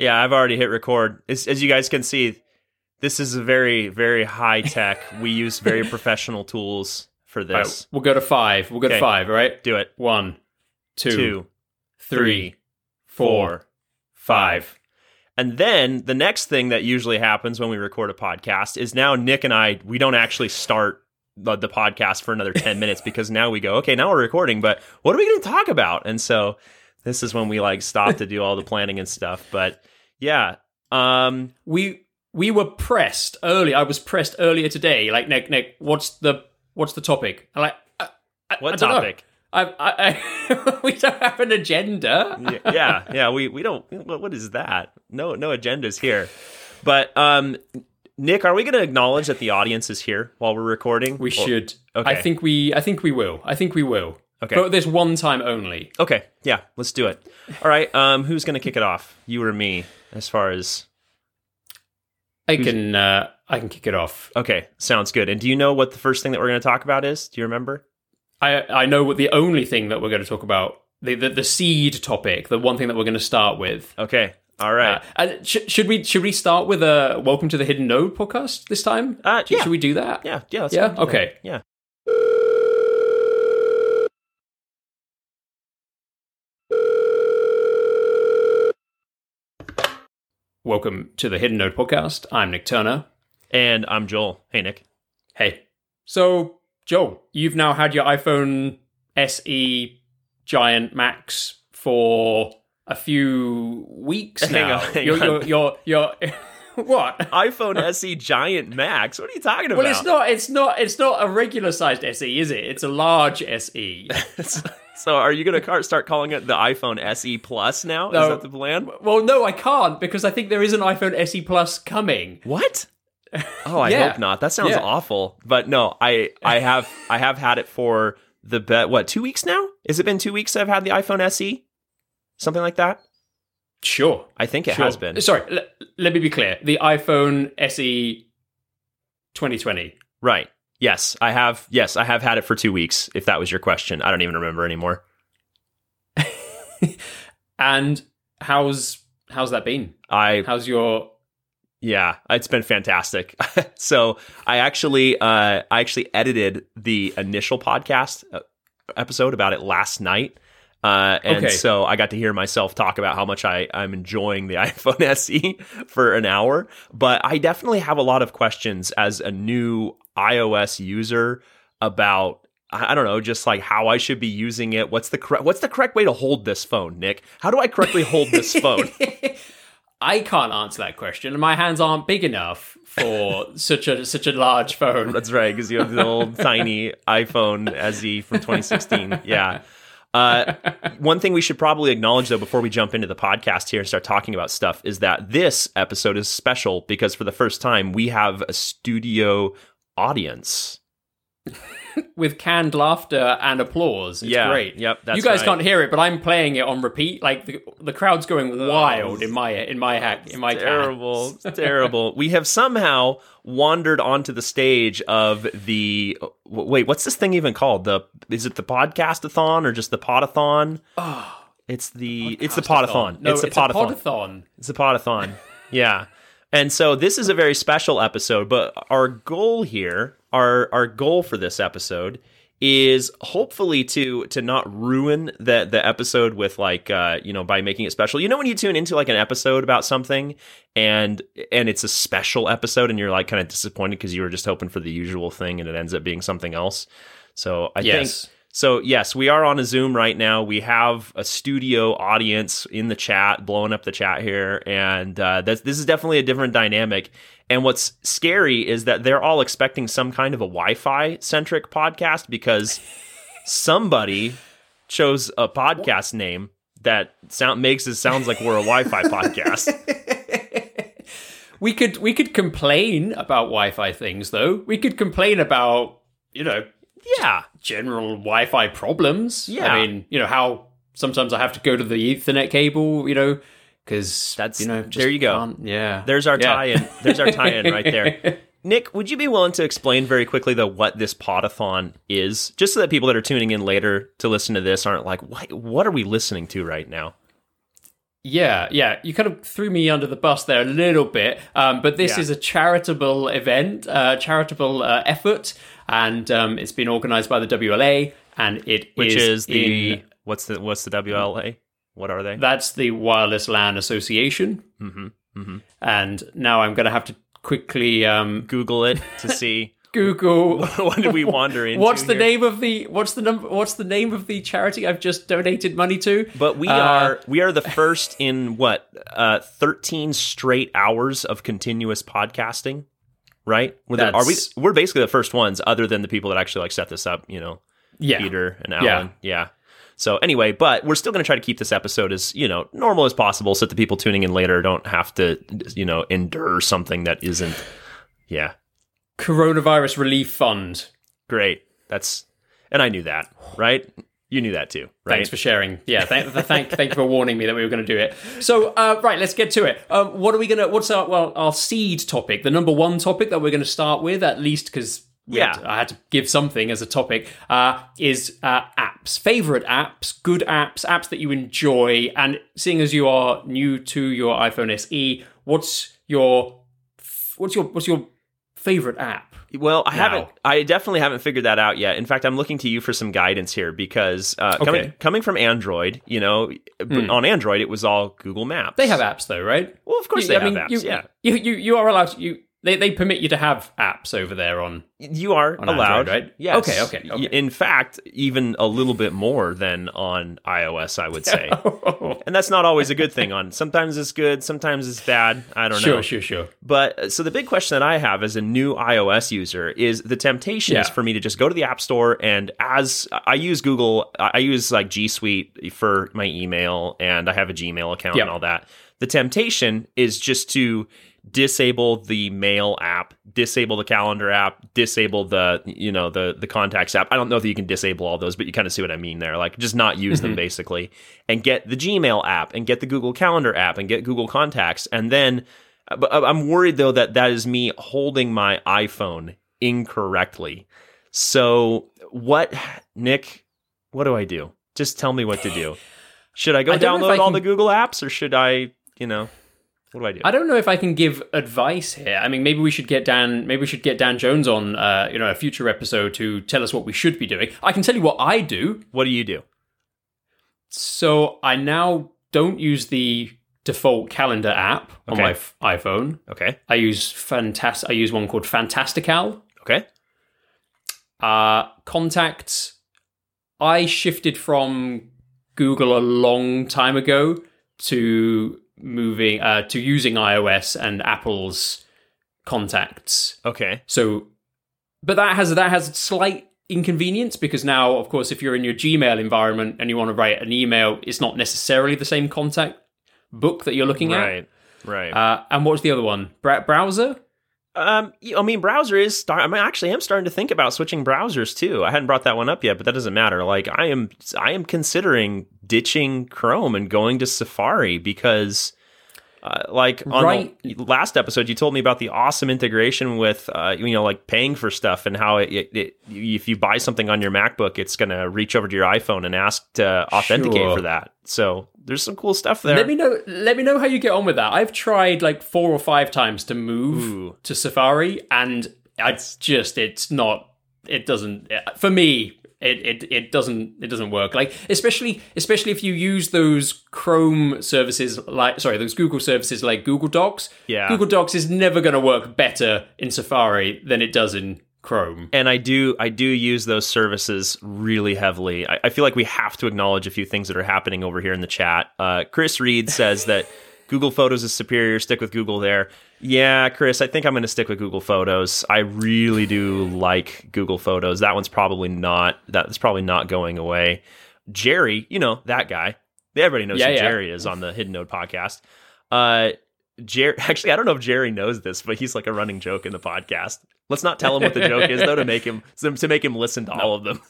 Yeah, I've already hit record. As, as you guys can see, this is a very, very high tech. we use very professional tools for All right, this. we'll go to five. We'll go Okay. to five, all right? Do it. One, two, Two, three, three, four, five. And then the next thing that usually happens when we record a podcast is now Nick and I, we don't actually start the, the podcast for another 10 minutes because now we go, okay, now we're recording, but what are we going to talk about? And so this is when we like stop to do all the planning and stuff. But yeah, um, we we were pressed early. I was pressed earlier today. Like Nick, Nick, what's the what's the topic? I'm like, I, I, what I topic? I, I, we don't have an agenda. Yeah, yeah, we, we don't, what, what is that? No, no agendas here. But, um, Nick, are we going to acknowledge that the audience is here while we're recording? We should. okay. I think we. I think we will. I think we will. Okay. But this one time only. Okay, yeah, let's do it. All right, um, who's going to kick it off? You or me? As far as I can. Uh, I can kick it off. okay, sounds good. And do you know what the first thing that we're going to talk about is? Do you remember? I I know what the only thing that we're going to talk about the the, the seed topic. The one thing that we're going to start with. Okay, all right. Uh, and sh- should we should we start with a welcome to the hidden node podcast this time? Uh, yeah. Should we do that? yeah, yeah, Yeah? that. Okay. yeah. Welcome to the hidden node podcast. I'm Nick Turner. And I'm Joel. Hey, Nick. Hey. So, Joel, you've now had your iPhone SE Giant Max for a few weeks Hang now. on, hang you're, you're, you're, you're what? iPhone SE Giant Max. What are you talking about? Well, it's not. It's not. It's not a regular sized SE, is it? It's a large. SE. so, are you going to start calling it the iPhone SE Plus now? No. Is that the plan? well, no, I can't because I think there is an iPhone SE Plus coming. What? Oh, I Yeah. hope not. That sounds Yeah. awful. But no, I I have I have had it for the bet. What two weeks now? Has it been two weeks? I've had the iPhone SE, something like that. Sure. I think it Sure. has been. Sorry, le- let me be clear. The iPhone SE 2020. Right. Yes, I have. Yes, I have had it for two weeks. If that was your question, I don't even remember anymore. And how's how's that been? I How's your Yeah, it's been fantastic. so I actually, uh, I actually edited the initial podcast uh, episode about it last night, uh, and Okay. so I got to hear myself talk about how much I I'm enjoying the iPhone SE for an hour. But I definitely have a lot of questions as a new iOS user about. I don't know, just like how I should be using it. What's the correct What's the correct way to hold this phone, Nick? How do I correctly hold this phone? I can't answer that question. My hands aren't big enough for such a such a large phone. That's right, because you have the old tiny iPhone SE from 2016. Yeah. Uh, one thing we should probably acknowledge, though, before we jump into the podcast here and start talking about stuff, is that this episode is special because for the first time we have a studio audience. With canned laughter and applause. It's yeah, great. Yep. That's you guys right. can't hear it, but I'm playing it on repeat. Like the, the crowd's going wild in my in my hack in my terrible, it's terrible. We have somehow wandered onto the stage of the wait. What's this thing even called? The is it the podcastathon or just the podathon? Oh, ah. It's the it's the podathon. No, it's the a podathon. podathon. It's a podathon. yeah. And so this is a very special episode, but our goal here, our our goal for this episode is hopefully to to not ruin the the episode with like uh you know by making it special. You know when you tune into like an episode about something and and it's a special episode and you're like kind of disappointed because you were just hoping for the usual thing and it ends up being something else. So I Yes. think so yes, we are on a Zoom right now. We have a studio audience in the chat, blowing up the chat here, and uh, this is definitely a different dynamic. And what's scary is that they're all expecting some kind of a Wi-Fi centric podcast because somebody chose a podcast name that sound makes it sounds like we're a Wi-Fi podcast. We could we could complain about Wi-Fi things though. We could complain about you know Yeah, general Wi-Fi problems. Yeah. I mean you know how sometimes I have to go to the Ethernet cable. You know because That's- you know just there you go. Yeah, there's our Yeah. tie-in. There's our tie-in right there. Nick, would you be willing to explain very quickly though what this podathon is, just so that people that are tuning in later to listen to this aren't like, what, what are we listening to right now? Yeah, yeah. You kind of threw me under the bus there a little bit, um, but this Yeah. is a charitable event, uh, charitable uh, effort, and um, it's been organised by the WLA, and it Which is, in- the what's the what's the WLA? What are they? that's the Wireless LAN Association, hmm hmm and now I'm going to have to quickly um, Google it to see Google. what did we wander into. What's the here? name of the what's the number what's the name of the charity I've just donated money to? But we Uh, are we are the first in what uh, thirteen straight hours of continuous podcasting, right? We're the, are we? We're basically the first ones, other than the people that actually like set this up. You know, Yeah. Peter and Yeah. Alan. Yeah. So anyway, but we're still going to try to keep this episode as you know normal as possible, so that the people tuning in later don't have to you know endure something that isn't. Yeah, Coronavirus Relief Fund. great. That's and I knew that, right? You knew that too, right? Thanks for sharing. Yeah, thank, thank, thank you for warning me that we were going to do it. So, uh, right, let's get to it. Um, what are we going to? What's our well our seed topic? The number one topic that we're going to start with, at least because Yeah. I had to give something as a topic. Uh, is uh, apps, favorite apps, good apps, apps that you enjoy. And seeing as you are new to your iPhone SE, what's your what's your what's your favorite app? Well, I now? haven't. I definitely haven't figured that out yet. In fact, I'm looking to you for some guidance here because uh, coming Okay. Hmm. coming from Android, you know, but on Android it was all Google Maps. They have apps though, right? Well, of course You- they I have mean, apps. You, yeah, you, you you are allowed. To, you they they permit you to have apps over there on. you are On allowed, Android, right? Yes. Okay, okay, okay. In fact, even a little bit more than on iOS, I would say. and that's not always a good thing. On sometimes it's good, sometimes it's bad. I don't sure, know. sure, sure. Sure. But uh, so the big question that I have as a new iOS user is the temptation is for me to just go to the App Store and as I use Google, I I use like G Suite for my email and I have a Gmail account Yep. and all that. The temptation is just to disable the mail app, disable the calendar app, disable the you know the the contacts app. I don't know if you can disable all those, but you kind of see what I mean there. Like just not use them mm-hmm. basically, and get the Gmail app and get the Google Calendar app and get Google Contacts, and then. Uh, but I- I'm worried though that that is me holding my iPhone incorrectly. So what, Nick? What do I do? Just tell me what to do. Should I go I don't know if download I all can- the Google apps, or should I, you know, what do I do? I don't know if I can give advice here. I mean, maybe we should get Dan. Maybe we should get Dan Jones on, uh, you know, a future episode to tell us what we should be doing. I can tell you what I do. what do you do? So I now don't use the default calendar app on Okay. my f- iPhone. Okay. I use fantastic. I use one called Fantastical. Okay. Uh, contacts. I shifted from Google a long time ago to moving uh, to using iOS and Apple's contacts. Okay. So, but that has that has slight inconvenience because now, of course, if you're in your Gmail environment and you want to write an email, it's not necessarily the same contact book that you're looking at. Right. Right. Uh, and what's the other one? Browser. Um, I mean, browser is start. I mean, actually, I'm starting to think about switching browsers too. I hadn't brought that one up yet, but that doesn't matter. Like, I am, I am considering ditching Chrome and going to Safari because, uh, like on Right. the last episode, you told me about the awesome integration with, uh, you know, like paying for stuff and how it, it, it if you buy something on your MacBook, it's going to reach over to your iPhone and ask to authenticate Sure. for that. So there's some cool stuff there. Let me know. Let me know how you get on with that. I've tried like four or five times to move Ooh. to Safari, and it's just it's not. It doesn't for me. It, it it doesn't it doesn't work. Like especially especially if you use those Chrome services like sorry those Google services like Google Docs. Yeah. Google Docs is never going to work better in Safari than it does in Chrome. and I do I do use those services really heavily. I, I feel like we have to acknowledge a few things that are happening over here in the chat. Uh, Chris Reed says that Google Photos is superior. Stick with Google there. Yeah, Chris, I think I'm going to stick with Google Photos. I really do like Google Photos. That one's probably not that's probably not going away. Jerry, you know that guy. Everybody knows Yeah, who yeah. Jerry is on the Hidden Node podcast. Uh, Jerry, actually, I don't know if Jerry knows this, but he's like a running joke in the podcast. Let's not tell him what the joke is, though, to make him to make him listen to all of them.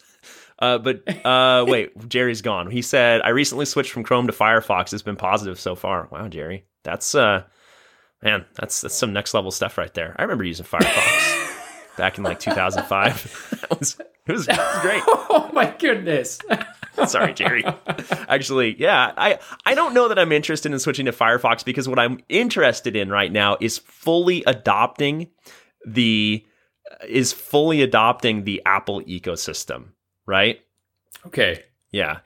Uh, but uh, wait, Jerry's gone. He said, "I recently switched from Chrome to Firefox. It's been positive so far." Wow, Jerry, that's uh, man, that's that's some next level stuff right there. I remember using Firefox back in like 2005. it, was, it was it was great. Oh my goodness. Sorry, Jerry. Actually, yeah, I I don't know that I'm interested in switching to Firefox because what I'm interested in right now is fully adopting the is fully adopting the Apple ecosystem, right? Okay. Yeah.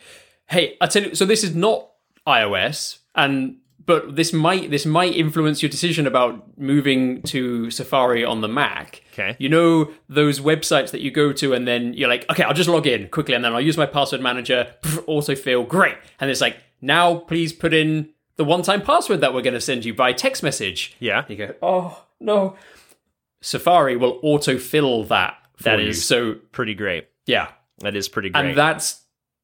Hey, I tell you. So this is not iOS, and but this might this might influence your decision about moving to Safari on the Mac. Okay. You know those websites that you go to and then you're like, okay, I'll just log in quickly and then I'll use my password manager. pff, Autofill, great. And it's like, now please put in the one-time password that we're going to send you by text message. Yeah. You go, oh no. Safari will autofill that. For That you. is- so Pretty great. yeah, That is pretty great. and that's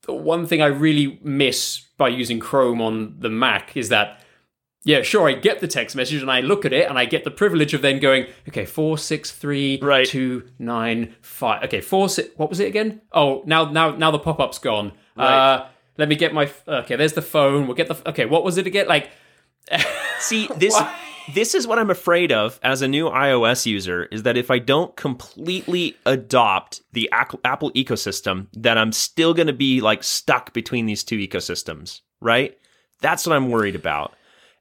the one thing I really miss by using Chrome on the Mac is that, yeah, sure, I get the text message and I look at it and I get the privilege of then going, okay, four six three Right. two nine five. Okay, four six. What was it again? Oh, now now now the pop up's gone. Right. Uh, let me get my. Okay, there's the phone. We'll get the. Okay, what was it again? Like, See, this this is what I'm afraid of as a new iOS user is that if I don't completely adopt the Apple ecosystem, that I'm still going to be like stuck between these two ecosystems, right? That's what I'm worried about.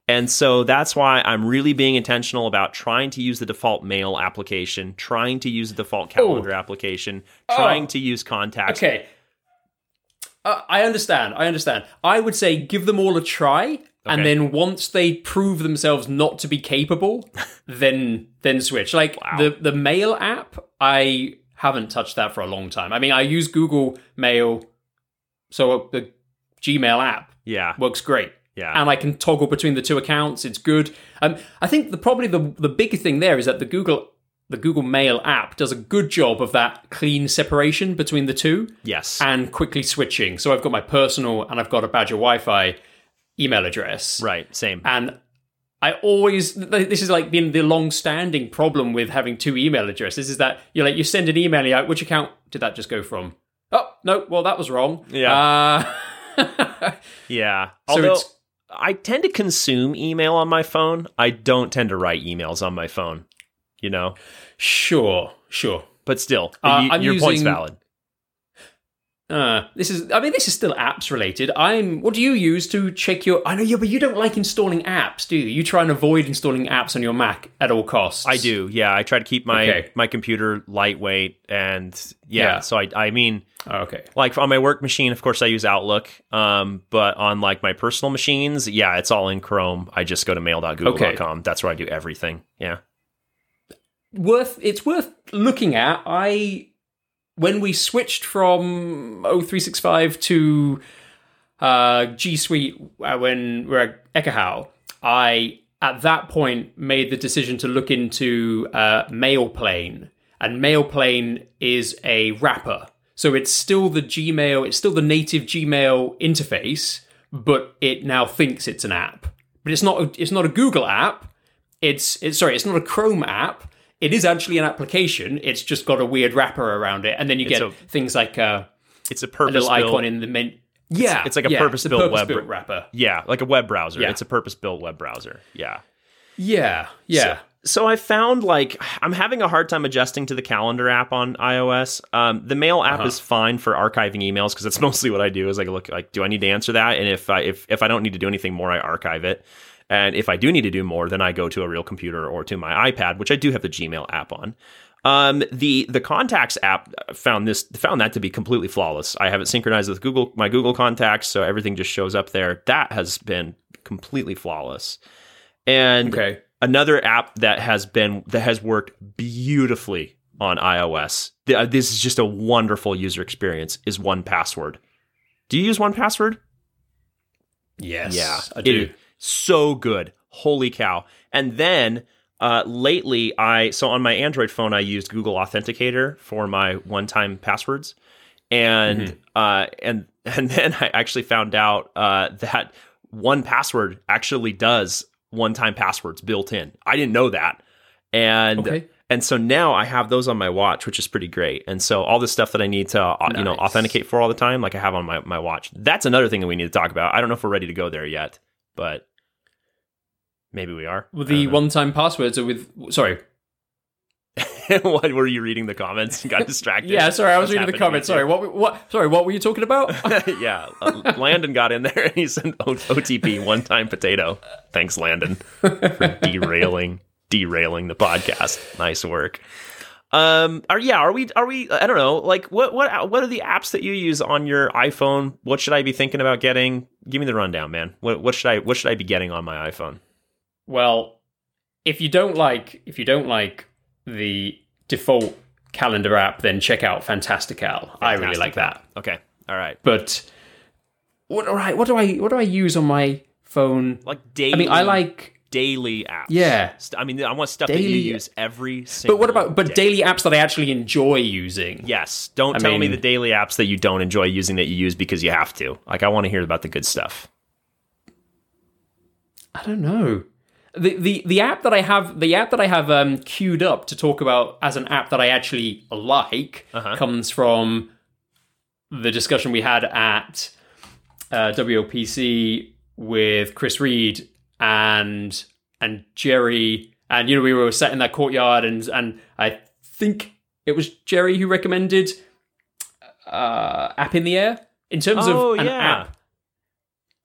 And so that's why I'm really being intentional about trying to use the default mail application, trying to use the default calendar application, trying to use contacts. okay. Uh, I understand. I understand. I would say give them all a try, and then once they prove themselves not to be capable, then then switch. Like the the Mail app, I haven't touched that for a long time. I mean, I use Google Mail, so the Gmail app Yeah. works great. Yeah. and I can toggle between the two accounts. It's good. Um, I think the probably the the big thing there is that the Google the Google Mail app does a good job of that clean separation between the two yes. and quickly switching. So I've got my personal and I've got a Badger Wi-Fi email address, right. Same. and I always this is like been the long-standing problem with having two email addresses is that you're like you send an email you're which account did that just go from? Oh no, well that was wrong. Yeah. Uh, Yeah. So Although it's- I tend to consume email on my phone, I don't tend to write emails on my phone. You know, sure, sure. but still, Uh, y- I'm your point's using- valid. Uh, this is, I mean, this is still apps related. I'm, what do you use to check your, I know you, but you don't like installing apps, do you? You try and avoid installing apps on your Mac at all costs. I do. Yeah, I try to keep my Okay. my computer lightweight, and yeah. Yeah. So I, I mean, Oh, okay. like on my work machine, of course, I use Outlook. Um, but on like my personal machines, yeah, it's all in Chrome. I just go to mail.google.com. Okay. That's where I do everything. Yeah. Worth, it's worth looking at. I, when we switched from O365 to uh, G Suite uh, when we we're at Ekahau, I at that point made the decision to look into uh, MailPlane, and MailPlane is a wrapper, so it's still the Gmail, it's still the native Gmail interface, but it now thinks it's an app. But it's not. A, it's not a Google app. It's it's sorry. It's not a Chrome app. It is actually an application. It's just got a weird wrapper around it, and then you get a- things like uh, It's a a purpose little icon built. in the menu. Yeah, it's like a yeah, purpose-built web- purpose-built wrapper. yeah, like a web browser. Yeah. It's a purpose built web browser. Yeah. Yeah, yeah. So I found like I'm having a hard time adjusting to the calendar app on iOS. Um, the mail Uh-huh. app is fine for archiving emails because that's mostly what I do. Is like look like, do I need to answer that? And if I if if I don't need to do anything more, I archive it. And if I do need to do more, then I go to a real computer or to my iPad, which I do have the Gmail app on. Um, the the contacts app found this found that to be completely flawless. I have it synchronized with Google my Google contacts, so everything just shows up there. That has been completely flawless. And Okay. another app that has been that has worked beautifully on iOS. th- uh, This is just a wonderful user experience. Is 1Password. Do you use 1Password? Yes, Yeah. I do. is so good. Holy cow. And then uh, lately, I so on my Android phone, I used Google Authenticator for my one-time passwords, and Mm-hmm. uh, and and then I actually found out uh, that 1Password actually does one-time passwords built in. I didn't know that, and Okay. and so now I have those on my watch, which is pretty great. And so all the stuff that I need to uh, you know authenticate for all the time, like I have on my my watch. That's another thing that we need to talk about. I don't know if we're ready to go there yet, but maybe we are. Well, the one-time passwords are with. Sorry. what were you reading the comments and got distracted? Yeah, sorry, I was That's reading the comments. Sorry, what? What? Sorry, what were you talking about? yeah, uh, Landon got in there and he sent o- OTP one time potato. Thanks, Landon, for derailing derailing the podcast. Nice work. Um, are yeah, are we are we? I don't know. Like, what what what are the apps that you use on your iPhone? What should I be thinking about getting? Give me the rundown, man. What what should I what should I be getting on my iPhone? Well, if you don't like if you don't like the default calendar app, then check out Fantastical. I really like that. Okay, all right. But what? All right, what do I what do I use on my phone? Like daily. I mean, I like daily apps. Yeah. I mean, I want stuff that you use every single. But what about but day. daily apps that I actually enjoy using? Yes. Don't I tell me the daily apps that you don't enjoy using that you use because you have to. Like, I want to hear about the good stuff. I don't know. The, the the app that I have the app that I have um, queued up to talk about as an app that I actually like Uh-huh. comes from the discussion we had at uh, WLPC with Chris Reed and and Jerry and you know we were sat in that courtyard and and I think it was Jerry who recommended uh, app in the air in terms Oh, of an yeah. app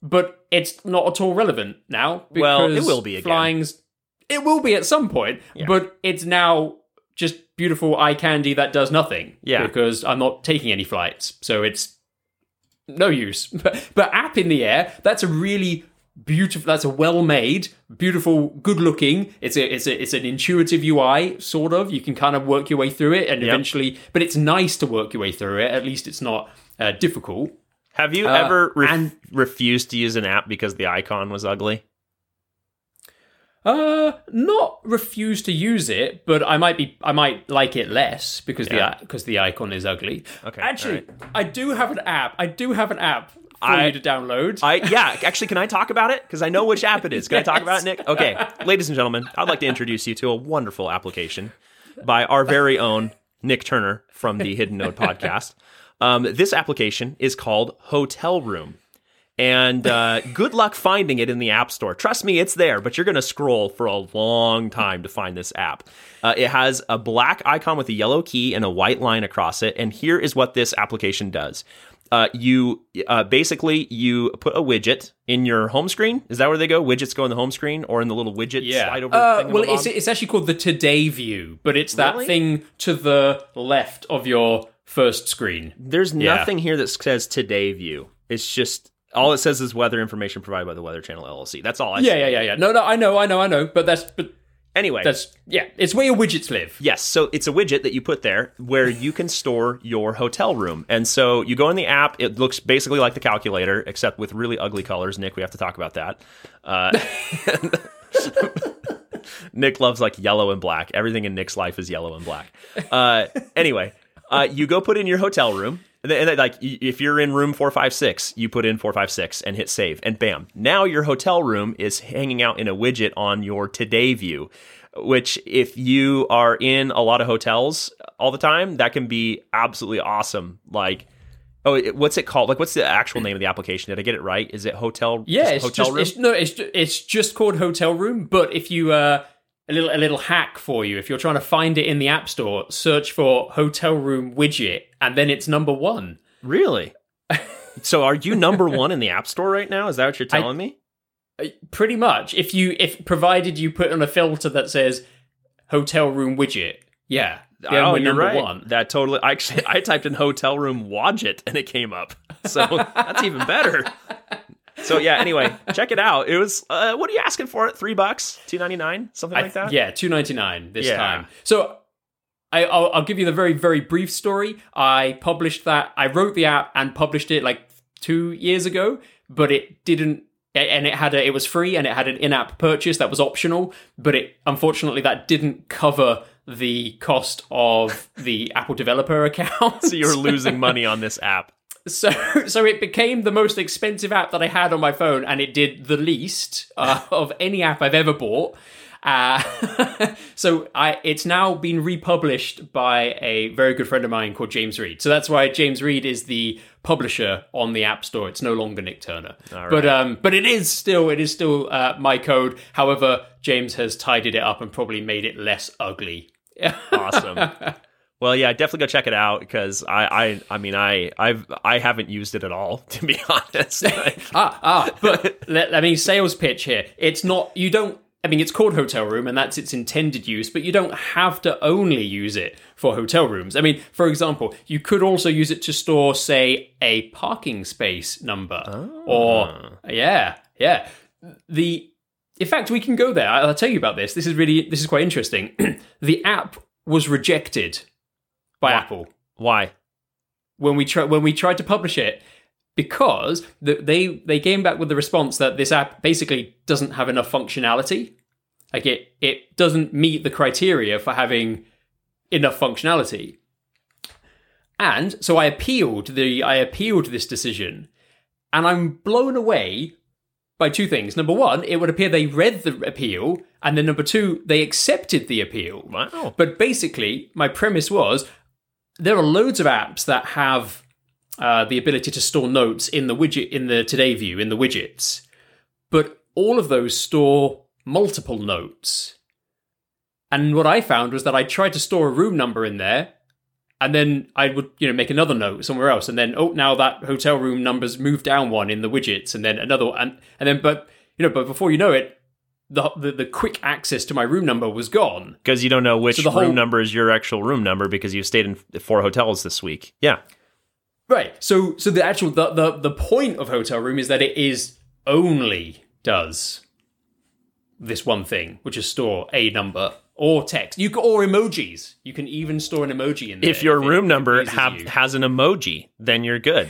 but it's not at all relevant now. Because Well, it will be again. Flying's, it will be at some point, Yeah. but it's now just beautiful eye candy that does nothing. Yeah. because I'm not taking any flights, so it's no use. But, but app in the air, that's a really beautiful. That's a well-made, beautiful, good-looking. It's a it's a it's an intuitive UI, sort of. You can kind of work your way through it, and Yep. eventually, but it's nice to work your way through it. At least it's not uh, difficult. Have you Uh, ever ref- and- refused to use an app because the icon was ugly? Uh, not refuse to use it, but I might be I might like it less because Yeah. the because the icon is ugly. Okay, Actually, I do have an app. I do have an app for I- you to download. I yeah, actually, can I talk about it? Because I know which app it is. Can I talk about it, Nick? Okay, ladies and gentlemen, I'd like to introduce you to a wonderful application by our very own Nick Turner from the Hidden Node podcast. Um, this application is called Hotel Room. And uh, good luck finding it in the App Store. Trust me, it's there, but you're going to scroll for a long time to find this app. Uh, it has a black icon with a yellow key and a white line across it. And here is what this application does. Uh, you uh, basically you put a widget in your home screen. Is that where they go? Widgets go in the home screen or in the little widget slide over. Uh, well, it's it's actually called the Today View, but it's that Really? thing to the left of your first screen. There's Yeah. nothing here that says today view. It's just all it says is weather information provided by the Weather Channel LLC. That's all I Yeah, see. yeah, yeah, yeah. No, no, I know, I know, I know. But that's but Anyway, that's yeah. It's where your widgets live. Yes, so it's a widget that you put there where you can store your hotel room. And so you go in the app, it looks basically like the calculator, except with really ugly colors. Nick, we have to talk about that. Uh, Nick loves like yellow and black. Everything in Nick's life is yellow and black. Uh, anyway, uh, you go put in your hotel room. And then, and then, like, if you're in room 456, you put in 456 and hit save, and bam. Now your hotel room is hanging out in a widget on your today view, which, if you are in a lot of hotels all the time, that can be absolutely awesome. Like, oh, it, what's it called? Like, what's the actual name of the application? Did I get it right? Is it hotel? Yeah, just it's hotel just room. it's, no, it's it's just called hotel room. But if you uh, a little a little hack for you, if you're trying to find it in the app store, search for hotel room widget, and then it's number one. Really? so, are you number one in the App Store right now? Is that what you're telling me? Uh, Pretty much, if you if provided you put on a filter that says hotel room widget, yeah, then oh, you're number right. one. That totally. I Actually, I typed in hotel room widget and it came up. So that's even better. So yeah. Anyway, check it out. It was. Uh, what are you asking for it? Three bucks, two ninety nine, something like that. Yeah, two ninety nine this Yeah. time. So. I, I'll, I'll give you the very, very brief story. I published that. I wrote the app and published it like two years ago, but it didn't. And it had a, it was free and it had an in-app purchase that was optional, but it unfortunately that didn't cover the cost of the Apple developer account. So you're losing money on this app. So, so it became the most expensive app that I had on my phone, and it did the least uh, of any app I've ever bought. Uh, so I, it's now been republished by a very good friend of mine called James Reed. So that's why James Reed is the publisher on the App Store. It's no longer Nick Turner, All but um, but it is still it is still uh, my code. However, James has tidied it up and probably made it less ugly awesome. Well, yeah, definitely go check it out because I, I, I mean, I, I've, I haven't used it at all to be honest. ah, ah, but let, I mean, sales pitch here. It's not. You don't. I mean, it's called hotel room, and that's its intended use. But you don't have to only use it for hotel rooms. I mean, for example, you could also use it to store, say, a parking space number, oh. or yeah, yeah. The in fact, we can go there. I'll tell you about this. This is really this is quite interesting. the app was rejected by Apple Why? when we try when we tried to publish it because the, they they came back with the response that this app basically doesn't have enough functionality. Like it it doesn't meet the criteria for having enough functionality. And so I appealed the I appealed this decision, and I'm blown away by two things. Number one, it would appear they read the appeal, and then number two, they accepted the appeal. Wow. But basically, my premise was there are loads of apps that have uh, the ability to store notes in the widget in the today view in the widgets, but all of those store multiple notes. And what I found was that I tried to store a room number in there, and then I would you know make another note somewhere else, and then oh now that hotel room number's moved down one in the widgets, and then another one, and and then but you know but before you know it. The, the, the quick access to my room number was gone. Because you don't know which So the room whole- number is your actual room number because you've stayed in four hotels this week. Yeah. Right. So so the actual the, the the point of hotel room is that it is only does this one thing, which is store a number or text. You can, or emojis. You can even store an emoji in there. If your it- room it number have, you. has an emoji, then you're good.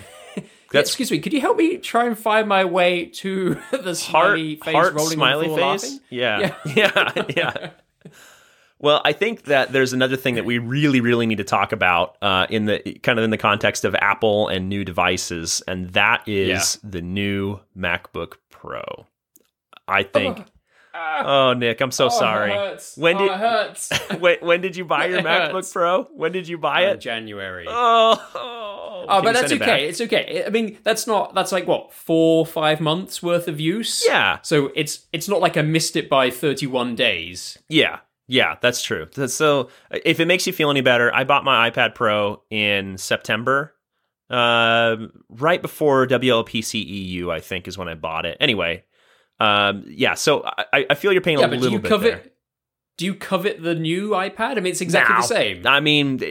Yeah, excuse me, could you help me try and find my way to the Heart, smiley face heart, rolling smiley on the floor face. laughing? Yeah. Yeah. yeah. Well, I think that there's another thing that we really, really need to talk about uh, in the kind of in the context of Apple and new devices, and that is the new MacBook Pro. I think. Oh, Nick, I'm so sorry. When did- it hurts. when, when did you buy your MacBook. Pro? When did you buy Uh, it? January. Oh, oh, Oh, but that's it okay. back? It's okay. I mean, that's not. That's like what four, five months worth of use. Yeah. So it's it's not like I missed it by thirty-one days. Yeah, yeah, that's true. So, if it makes you feel any better, I bought my iPad Pro in September, uh, right before WLPC EU, I think, is when I bought it. Anyway, um, yeah. So I, I feel you're paying Yeah, a but do little you bit covet? there. Do you covet the new iPad? I mean, it's exactly Now, the same. I mean,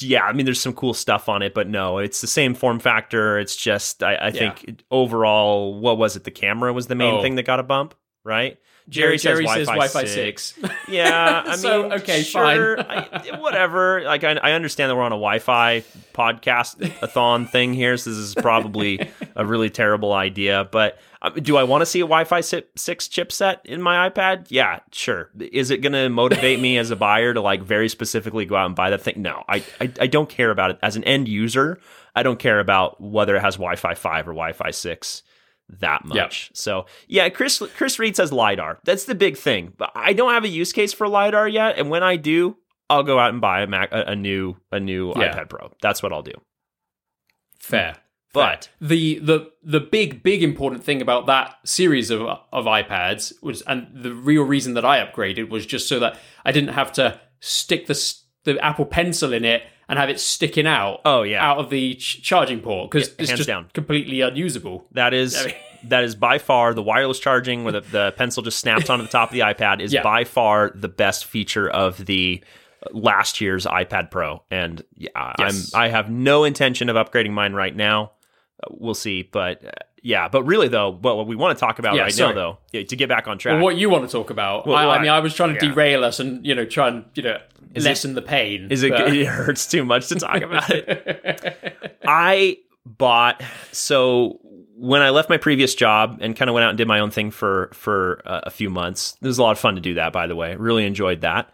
yeah, I mean, there's some cool stuff on it, but no, it's the same form factor. It's just, I, I Yeah. think overall, what was it? The camera was the main Oh. thing that got a bump, right? Jerry, Jerry says says Wi-Fi six. Yeah, I mean, So, okay, sure, fine. I, whatever. Like, I, I understand that we're on a Wi-Fi podcast a thon thing here, so this is probably a really terrible idea. But uh, do I want to see a Wi-Fi six chipset in my iPad? Yeah, sure. Is it going to motivate me as a buyer to like very specifically go out and buy that thing? No, I, I I don't care about it as an end user. I don't care about whether it has Wi-Fi five or Wi-Fi six that much. So yeah, Chris Chris Reed says lidar. That's the big thing. But I don't have a use case for lidar yet, and when I do, I'll go out and buy a Mac a, a new a new Yeah. iPad Pro. That's what I'll do. Fair. But the the the big big important thing about that series of of iPads was, and the real reason that I upgraded was just so that I didn't have to stick the the Apple Pencil in it and have it sticking out. Oh, yeah. out of the ch- charging port because Yeah, it's just down. completely unusable. that is I mean- that is by far the wireless charging where the, the pencil just snaps onto the top of the iPad is Yeah. by far the best feature of the last year's iPad Pro. And yeah, Yes. I'm I have no intention of upgrading mine right now. Uh, We'll see, but uh, yeah, but really though, what, what we want to talk about Yeah, right sorry. now though, yeah, to get back on track. Well, what you want to talk about? Well, I, well, I mean, I was trying to yeah. derail us and you know try and you know Is lessen the pain. Is it? but- It hurts too much to talk about it. I bought so when I left my previous job and kind of went out and did my own thing for for uh, a few months. It was a lot of fun to do that. By the way, really enjoyed that.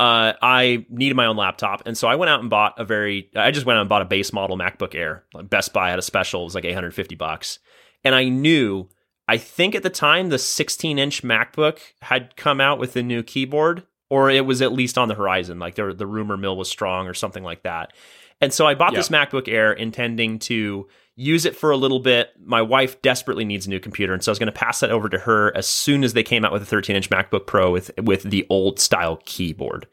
Uh, I needed my own laptop, and so I went out and bought a very. I just went out and bought a base model MacBook Air. Like Best Buy had a special; it was like eight hundred fifty bucks, and I knew. I think at the time the 16 inch MacBook had come out with a new keyboard, or it was at least on the horizon. Like there, the rumor mill was strong, or something like that. And so I bought this MacBook Air intending to use it for a little bit. My wife desperately needs a new computer, and so I was going to pass that over to her as soon as they came out with a 13 inch MacBook Pro with with the old style keyboard.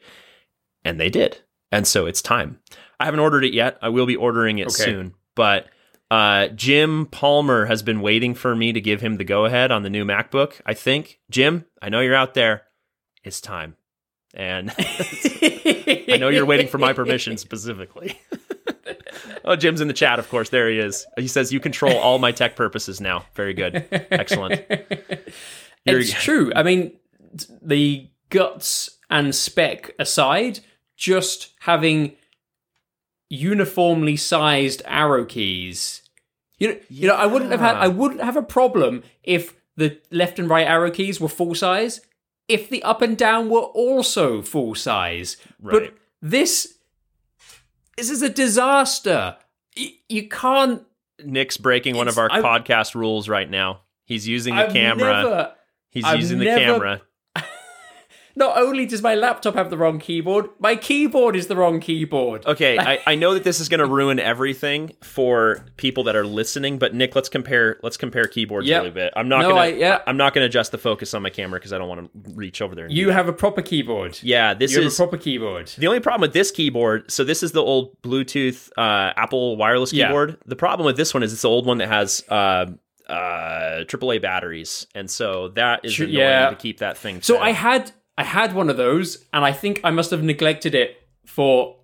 And they did. And so it's time. I haven't ordered it yet. I will be ordering it Okay. soon. But uh, Jim Palmer has been waiting for me to give him the go ahead on the new MacBook, I think. Jim, I know you're out there. It's time. And I know you're waiting for my permission specifically. oh, Jim's in the chat, of course. There he is. He says, You control all my tech purposes now. Very good. Excellent. You're- It's true. I mean, the guts and spec aside, just having uniformly sized arrow keys. You know, you know, I wouldn't have had, I wouldn't have a problem if the left and right arrow keys were full size, if the up and down were also full size. Right. But this, this is a disaster. Y- You can't. Nick's breaking one of our I- podcast rules right now. He's using the I've camera. never- He's I've using the never- camera. Not only does my laptop have the wrong keyboard, my keyboard is the wrong keyboard. Okay, I, I know that this is going to ruin everything for people that are listening, but Nick, let's compare let's compare keyboards Yep. little bit. I'm not No, gonna I- yeah. I'm not gonna adjust the focus on my camera because I don't want to reach over there. And You have a proper keyboard. yeah, this You have is a proper keyboard. the only problem with this keyboard. So this is the old Bluetooth uh, Apple wireless Yeah. keyboard. The problem with this one is it's the old one that has uh, uh, AAA batteries, and so that is annoying yeah. to keep that thing. So. I had I had one of those, and I think I must have neglected it for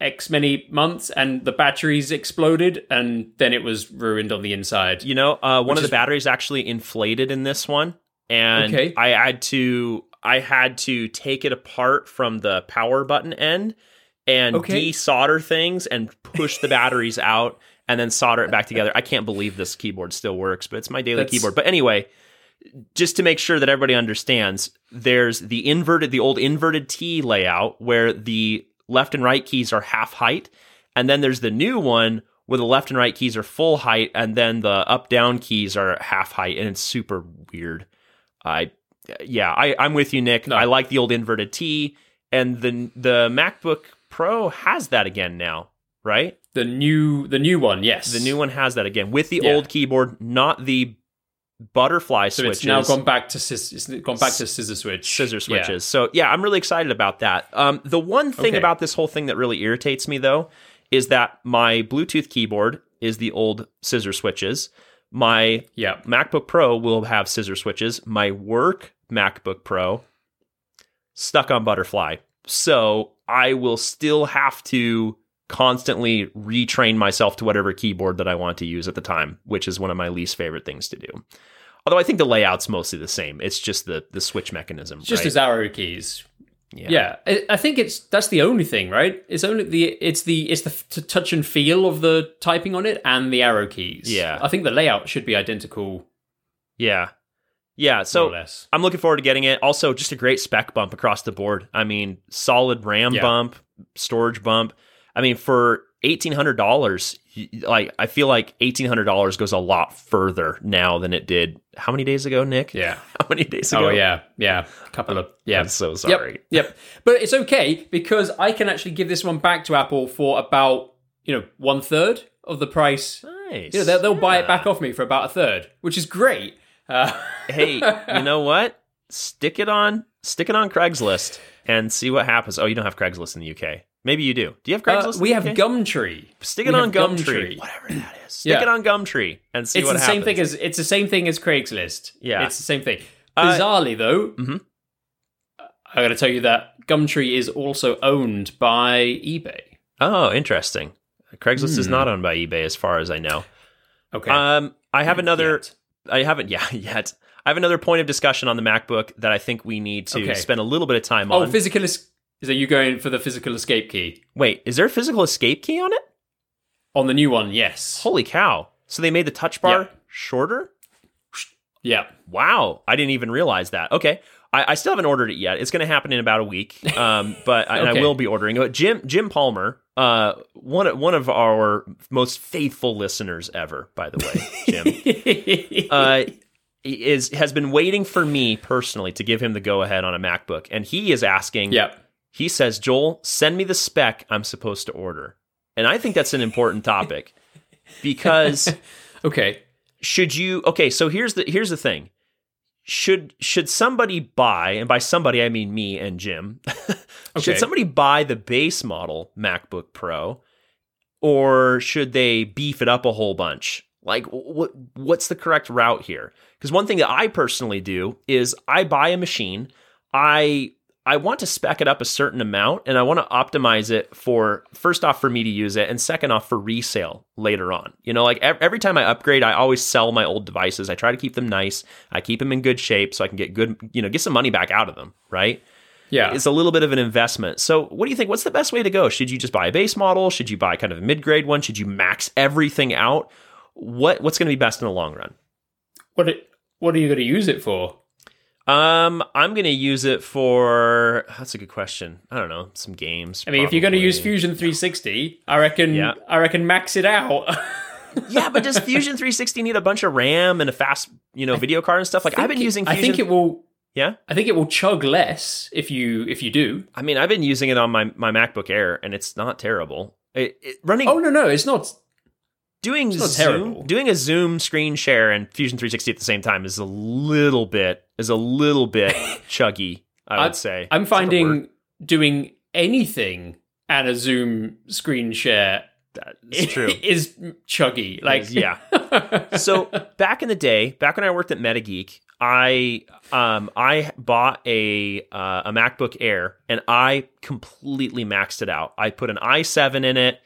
X many months, and the batteries exploded, and then it was ruined on the inside. You know, uh, one of the is- batteries actually inflated in this one, and Okay. I had to I had to take it apart from the power button end and Okay. desolder things and push the batteries out and then solder it back together. I can't believe this keyboard still works, but it's my daily That's- keyboard. But anyway, just to make sure that everybody understands, there's the inverted, the old inverted T layout where the left and right keys are half height, and then there's the new one where the left and right keys are full height, and then the up down keys are half height, and it's super weird. I, yeah, I, I'm with you, Nick. No. I like the old inverted T, and the the MacBook Pro has that again now, right? The new the new one, yes. The new one has that again with the Yeah. old keyboard, not the butterfly So switches. it's now gone back to it's gone back to scissor switch. scissor Yeah. switches. So yeah, I'm really excited about that. Um, the one thing Okay. about this whole thing that really irritates me though is that my Bluetooth keyboard is the old scissor switches. My Yeah. MacBook Pro will have scissor switches. My work MacBook Pro stuck on butterfly. So I will still have to constantly retrain myself to whatever keyboard that I want to use at the time, which is one of my least favorite things to do. Although I think the layout's mostly the same. It's just the the switch mechanism. Just right? as arrow keys. yeah. Yeah, I, I think it's that's the only thing, right? It's only the it's the it's the t- touch and feel of the typing on it and the arrow keys. Yeah. I think the layout should be identical, Yeah. Yeah. So less. I'm looking forward to getting it. Also, just a great spec bump across the board. I mean, solid RAM Yeah. bump, storage bump. I mean, for eighteen hundred dollars, like I feel like eighteen hundred dollars goes a lot further now than it did. How many days ago, Nick? Yeah. How many days ago? Oh yeah, yeah. A couple of yeah. I'm so sorry. Yep, yep. But it's okay because I can actually give this one back to Apple for about you know one third of the price. Nice. You know, they'll, they'll buy it back off me for about a third, which is great. Uh, hey, you know what? Stick it on stick it on Craigslist and see what happens. Oh, you don't have Craigslist in the UK. Maybe you do. Do you have uh, Craigslist? in we have? Gumtree. Stick it we on Gumtree. Gumtree. Whatever that is. Stick Yeah. it on Gumtree and see it's what the happens. same thing as it's the same thing as Craigslist. Yeah. it's the same thing. Uh, Bizarrely, though, Mhm. I got to tell you that Gumtree is also owned by eBay. Oh, interesting. Craigslist is Hmm. not owned by eBay, as far as I know. Okay, Um, I have another. Yet. I haven't. Yeah, yet. I have another point of discussion on the MacBook that I think we need to Okay. spend a little bit of time Oh, on. physical is. Is that you going for the physical escape key Wait, is there a physical escape key on it? on the new one? Yes. Holy cow! So they made the touch bar Yeah. shorter. Yeah. Wow, I didn't even realize that. Okay, I, I still haven't ordered it yet. It's going to happen in about a week, um, but and I will be ordering it. Jim Jim Palmer, uh, one of- one of our most faithful listeners ever, by the way, Jim. uh, is has been waiting for me personally to give him the go ahead on a MacBook, and he is asking. yeah. He says, "Joel, send me the spec I'm supposed to order," and I think that's an important topic because Okay. should you? Okay, so here's the here's the thing. should should somebody buy, and by somebody I mean me and Jim, Okay. should somebody buy the base model MacBook Pro, or should they beef it up a whole bunch? Like, what what's the correct route here? Because one thing that I personally do is I buy a machine, I I want to spec it up a certain amount, and I want to optimize it for first off for me to use it, and second off for resale later on. You know, like every time I upgrade, I always sell my old devices. I try to keep them nice. I keep them in good shape so I can get good, you know, get some money back out of them. Right? Yeah. It's a little bit of an investment. So, what do you think? What's the best way to go? Should you just buy a base model? Should you buy kind of a mid grade one? Should you max everything out? What What's going to be best in the long run? What it, what are you going to use it for? Um, I'm going to use it for. That's a good question. I don't know, some games. I mean, if you're going to use. Fusion 360, I reckon Yeah. I reckon max it out. yeah, but does Fusion 360 need a bunch of RAM and a fast, you know, video card and stuff? Like I've been using. I think it will. Yeah, I think it will chug less if you if you do. I mean, I've been using it on my my MacBook Air, and it's not terrible. It, it, running Oh no no, it's not. doing It's not Zoom, terrible. doing a Zoom screen share and Fusion 360 at the same time is a little bit is a little bit chuggy. I would say. I'm Is that the finding doing anything and a Zoom screen share that is true. is chuggy. Like Is- yeah. so back in the day, back when I worked at MetaGeek, I um I bought a uh, a MacBook Air and I completely maxed it out. I put an i7 in it,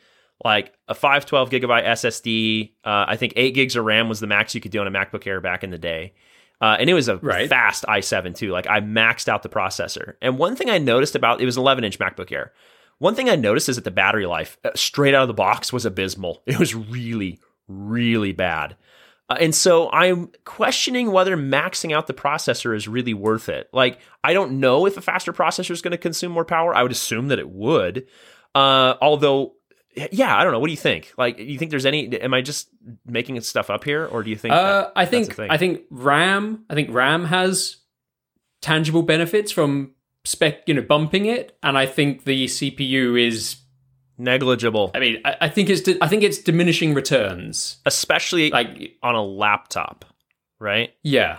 like a 512 gigabyte SSD. Uh, I think eight gigs of RAM was the max you could do on a MacBook Air back in the day. Uh, and it was a Right. fast i7 too. Like I maxed out the processor. And one thing I noticed about it was an 11 inch MacBook Air. One thing I noticed is that the battery life, uh, straight out of the box, was abysmal. It was really, really bad. Uh, and so I'm questioning whether maxing out the processor is really worth it. Like, I don't know if a faster processor is going to consume more power. I would assume that it would. Uh, although, yeah, I don't know. What do you think? Like, do you think there's any? Am I just making stuff up here, or do you think? Uh, that- I think? I think RAM. I think RAM has tangible benefits from spec, you know, bumping it, and I think the CPU is. negligible, I mean, I, I think it's I think it's diminishing returns. especially Like, on a laptop, right? yeah,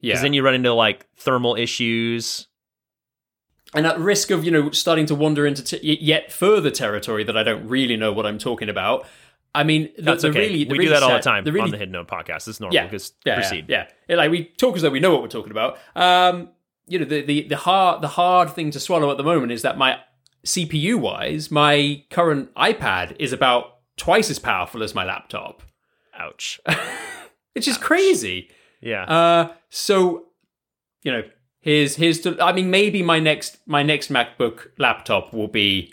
yeah, Because then you run into like thermal issues. And at risk of you know starting to wander into t- yet further territory that I don't really know what I'm talking about. I mean, the, That's okay. really the we really do that all the time The really on the Hidden Node podcast. It's normal. Yeah. Just yeah, proceed. Yeah, yeah. Like we talk as though we know what we're talking about. Um, you know, the, the the hard the hard thing to swallow at the moment is that my CPU wise, my current iPad is about twice as powerful as my laptop, Ouch. which is crazy. Yeah. Uh, so you know, here's here's to, I mean, maybe my next my next MacBook laptop will be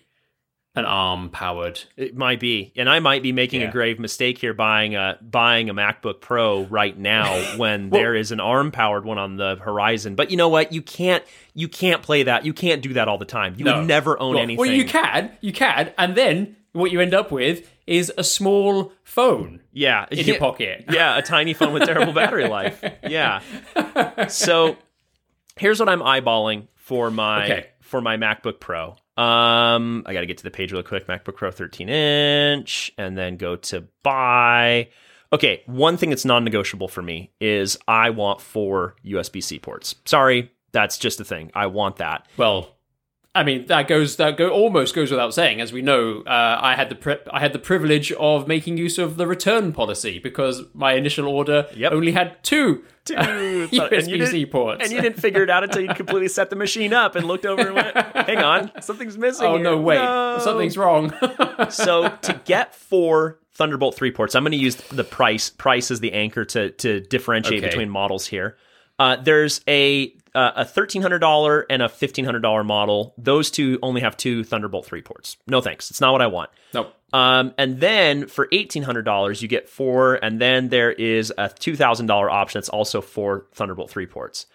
an ARM powered. It might be, and I might be making Yeah. a grave mistake here buying a buying a MacBook Pro right now when there is an ARM powered one on the horizon. But you know what? You can't you can't play that. You can't do that all the time. You No. would never own Well, anything. well, you can, you can, and then what you end up with is a small phone Yeah, in your pocket. yeah, a tiny phone with terrible battery life. Yeah. So here's what I'm eyeballing for my Okay. for my MacBook Pro. Um, I got to get to the page real quick. MacBook Pro 13 inch, and then go to buy. Okay, one thing that's non-negotiable for me is I want four USB-C ports. Sorry, that's just a thing. I want that. Well, I mean that goes that go almost goes without saying. As we know, uh, I had the pri- I had the privilege of making use of the return policy because my initial order Yep. only had two, Two, USB-C didn't- ports. And you didn't figure it out until you completely set the machine up and looked over and went, "Hang on, something's missing." oh here. no, wait, No." something's wrong. so to get four Thunderbolt three ports, I'm going to use the price. Price as the anchor to to differentiate Okay. between models here. Uh, there's a uh, a thirteen hundred dollar and a fifteen hundred dollar model. Those two only have two Thunderbolt three ports. No thanks. It's not what I want. nope. Um, and then for eighteen hundred dollars, you get four, and then there is a two thousand dollar option that's also four Thunderbolt three ports.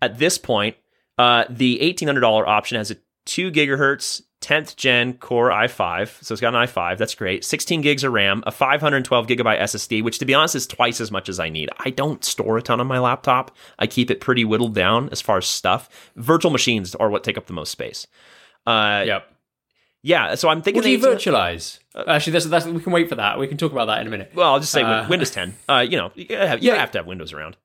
At this point, uh, the eighteen hundred dollar option has a two gigahertz tenth gen Core i5, so it's got an i5. That's great. Sixteen gigs of RAM, a five hundred twelve gigabyte SSD, which to be honest is twice as much as I need. I don't store a ton on my laptop. I keep it pretty whittled down as far as stuff. Virtual machines are what take up the most space. Uh, Yep. yeah, so I'm thinking What do you the 18 virtualize? Actually, that's, that's we can wait for that. We can talk about that in a minute. Well, I'll just say Uh, Windows 10. Uh, you know, you, have, you Yeah. have to have Windows around.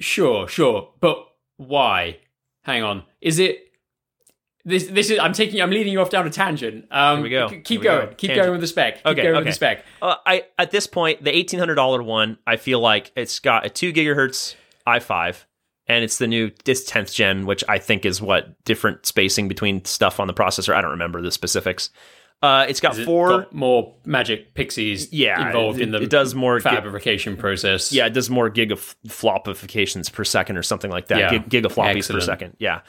Sure, sure, but why? Hang on. Is it this? This is. I'm taking. I'm leading you off down a tangent. Um, Here we go. c- Here Keep we go. going. Keep Tangent. going with the spec. Keep Okay, going with okay. the spec. Uh, I at this point, the eighteen hundred dollar one, I feel like it's got a two gigahertz i5, and it's the new this tenth gen, which I think is what different spacing between stuff on the processor. I don't remember the specifics. Uh, it's got it four. got more magic pixies Yeah, involved it- in the it does more gi- fabrication process. yeah, it does more gigaflopifications per second or something like that. Yeah. Gig- gigafloppies Excellent. per second. Yeah.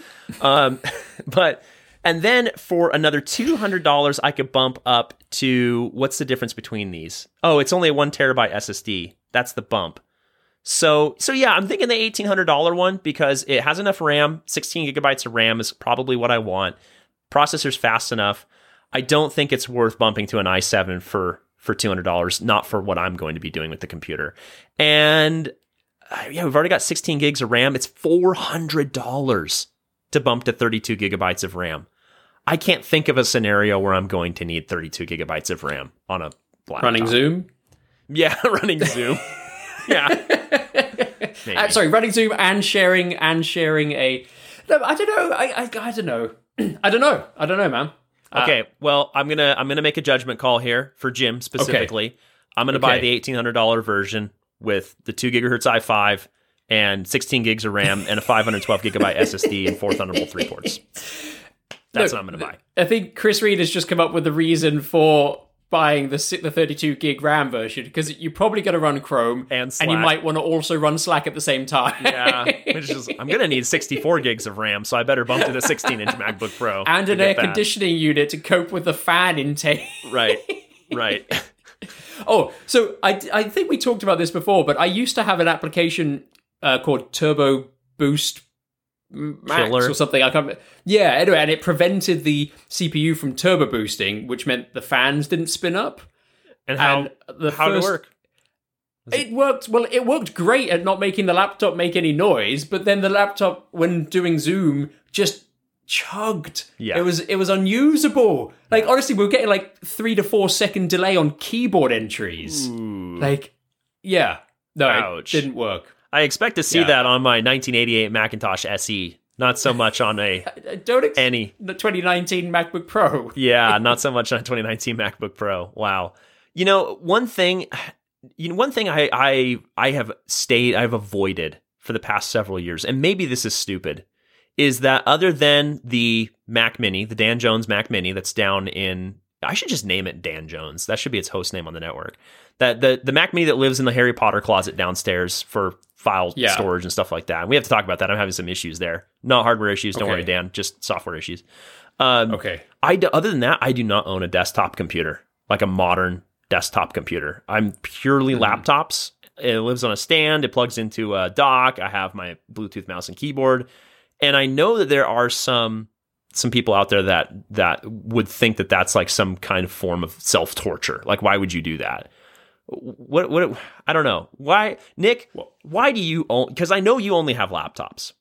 Um, but and then for another two hundred dollars, I could bump up to what's the difference between these? Oh, it's only a one terabyte SSD. That's the bump. So so yeah, I'm thinking the eighteen hundred dollar one because it has enough RAM. Sixteen gigabytes of RAM is probably what I want. Processor's fast enough. I don't think it's worth bumping to an i7 for for two hundred dollars. Not for what I'm going to be doing with the computer. And uh, yeah, we've already got 16 gigs of RAM. It's four hundred dollars to bump to 32 gigabytes of RAM. I can't think of a scenario where I'm going to need 32 gigabytes of RAM on a laptop. Running Zoom. Yeah, running Zoom. yeah. Uh, sorry, running Zoom and sharing and sharing a. No, I don't know. I I, I don't know. I don't know. I don't know, man. Uh, Okay, well, I'm gonna I'm gonna make a judgment call here for Jim specifically. I'm gonna buy the eighteen hundred dollar version with the two gigahertz i5 and 16 gigs of RAM and a 512 gigabyte SSD and four Thunderbolt three ports. That's Look, what I'm gonna buy. I think Chris Reed has just come up with the reason for buying the the 32 gig RAM version because you're probably going to run Chrome And and you might want to also run Slack at the same time. Yeah, which is I'm gonna need 64 gigs of RAM, so I better bump to the 16 inch MacBook Pro and an air that. conditioning unit to cope with the fan intake. Right, right. Oh, so I, I think we talked about this before, but I used to have an application uh, called Turbo Boost Max Killer. or something. I can't. Yeah, anyway, and it prevented the CPU from turbo boosting, which meant the fans didn't spin up. And how And the how did it first- work? It worked well. It worked great at not making the laptop make any noise, but then the laptop, when doing Zoom, just chugged. Yeah. it was it was unusable. Like honestly, we were getting like three to four second delay on keyboard entries. Like, yeah, no, Ouch. it didn't work. I expect to see Yeah. that on my 1988 Macintosh SE, not so much on a don't ex- any. the 2019 MacBook Pro. Yeah, not so much on a 2019 MacBook Pro. Wow. You know, one thing, you know, one thing I I I have stayed, I've avoided for the past several years, and maybe this is stupid, is that other than the Mac Mini, the Dan Jones Mac Mini, that's down in, I should just name it Dan Jones. That should be its host name on the network. That the the Mac Mini that lives in the Harry Potter closet downstairs for file Yeah. storage and stuff like that. And we have to talk about that. I'm having some issues there. Not hardware issues. Don't Okay. worry, Dan. Just software issues. Um, Okay. I do, other than that, I do not own a desktop computer, like a modern desktop computer. I'm purely laptops. It lives on a stand. It plugs into a dock. I have my Bluetooth mouse and keyboard, and I know that there are some some people out there that that would think that that's like some kind of form of self torture. Like, why would you do that? What what I don't know why Nick. Why do you own? Because I know you only have laptops.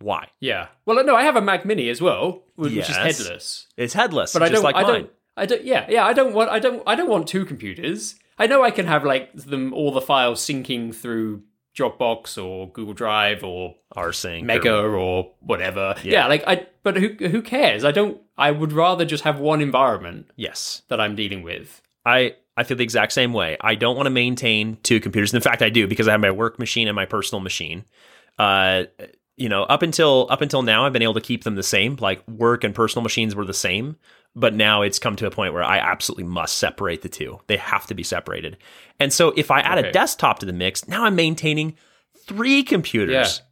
Why? Yeah. Well, no, I have a Mac Mini as well, which which is headless. It's headless, But I don't. like I mine. don't. I don't. Yeah. Yeah. I don't want. I don't. I don't want two computers. I know I can have like them all the files syncing through Dropbox or Google Drive or Rsync or- Mega or whatever. Yeah. Yeah. like I. But who who cares? I don't. I would rather just have one environment yes. that I'm dealing with. I I feel the exact same way. I don't want to maintain two computers. In fact, I do because I have my work machine and my personal machine. Uh, you know, up until up until now, I've been able to keep them the same. Like work and personal machines were the same, but now it's come to a point where I absolutely must separate the two. They have to be separated. And so, if I add a desktop to the mix, now I'm maintaining three computers.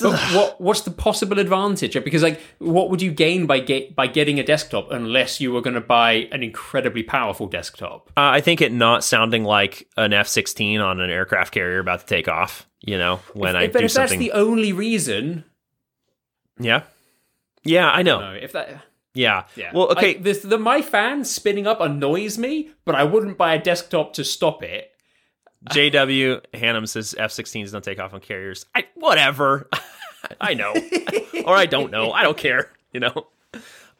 But what what's the possible advantage? Because like, what would you gain by get by getting a desktop unless you were going to buy an incredibly powerful desktop? Uh, I think it not sounding like an F sixteen on an aircraft carrier about to take off. You know, when I but do if that's the only reason, yeah, yeah, I know. no, if that. Yeah. Yeah. Well, okay. I, this, the my fan spinning up annoys me, but I wouldn't buy a desktop to stop it. JW Hannum says F-16s don't take off on carriers. I whatever. I know, or I don't know. I don't care. You know.